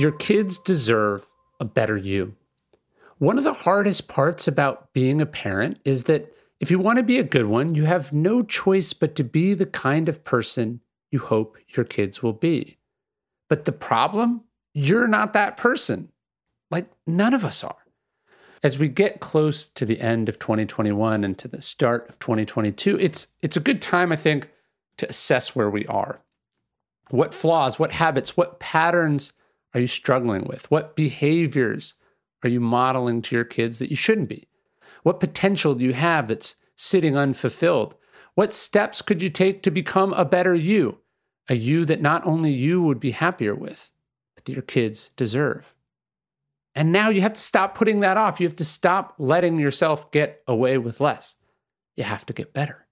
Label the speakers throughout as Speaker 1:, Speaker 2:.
Speaker 1: Your kids deserve a better you. One of the hardest parts about being a parent is that if you want to be a good one, you have no choice but to be the kind of person you hope your kids will be. But the problem, you're not that person. Like none of us are. As we get close to the end of 2021 and to the start of 2022, it's it's a good time I think to assess where we are. What flaws, what habits, what patterns are you struggling with? What behaviors are you modeling to your kids that you shouldn't be? What potential do you have that's sitting unfulfilled? What steps could you take to become a better you? A you that not only you would be happier with, but that your kids deserve. And now you have to stop putting that off. You have to stop letting yourself get away with less. You have to get better.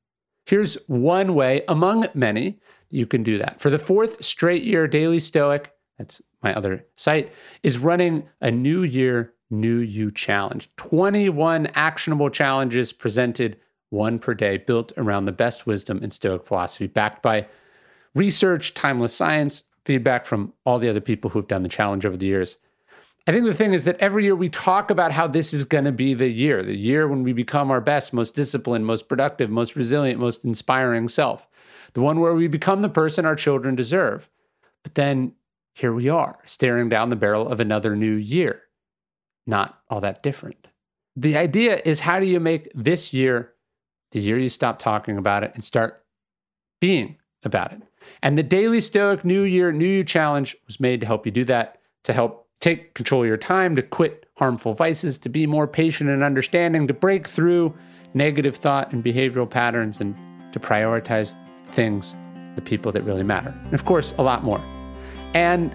Speaker 1: Here's one way among many you can do that. For the fourth straight year, Daily Stoic, that's my other site, is running a new year, new you challenge. 21 actionable challenges presented one per day, built around the best wisdom in Stoic philosophy, backed by research, timeless science, feedback from all the other people who've done the challenge over the years. I think the thing is that every year we talk about how this is going to be the year, the year when we become our best, most disciplined, most productive, most resilient, most inspiring self, the one where we become the person our children deserve. But then here we are, staring down the barrel of another new year. Not all that different. The idea is how do you make this year the year you stop talking about it and start being about it? And the Daily Stoic New Year, New You Challenge was made to help you do that, to help take control of your time, to quit harmful vices, to be more patient and understanding, to break through negative thought and behavioral patterns, and to prioritize things, the people that really matter. And of course, a lot more. And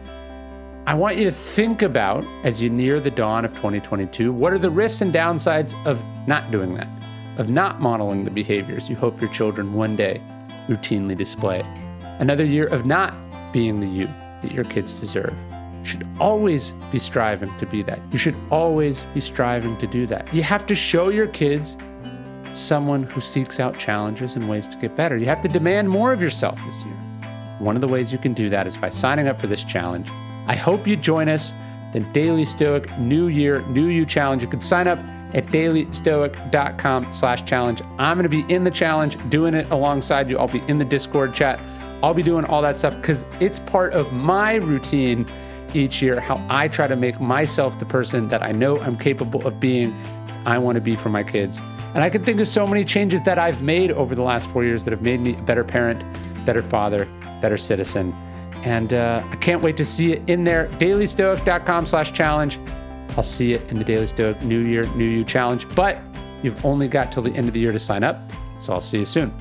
Speaker 1: I want you to think about as you near the dawn of 2022 what are the risks and downsides of not doing that, of not modeling the behaviors you hope your children one day routinely display. Another year of not being the you that your kids deserve You should always be striving to be that. You should always be striving to do that. You have to show your kids someone who seeks out challenges and ways to get better. You have to demand more of yourself this year. One of the ways you can do that is by signing up for this challenge. I hope you join us. The Daily Stoic New Year, New You Challenge. You can sign up at dailystoic.com slash challenge. I'm going to be in the challenge, doing it alongside you. I'll be in the Discord chat. I'll be doing all that stuff because it's part of my routine each year how I try to make myself the person that I know I'm capable of being, I want to be for my kids. And I can think of so many changes that I've made over the last four years that have made me a better parent, better father, better citizen. And uh, I can't wait to see it in there. DailyStoic.com slash challenge. I'll see it in the Daily Stoic New Year, New You challenge. But you've only got till the end of the year to sign up. So I'll see you soon.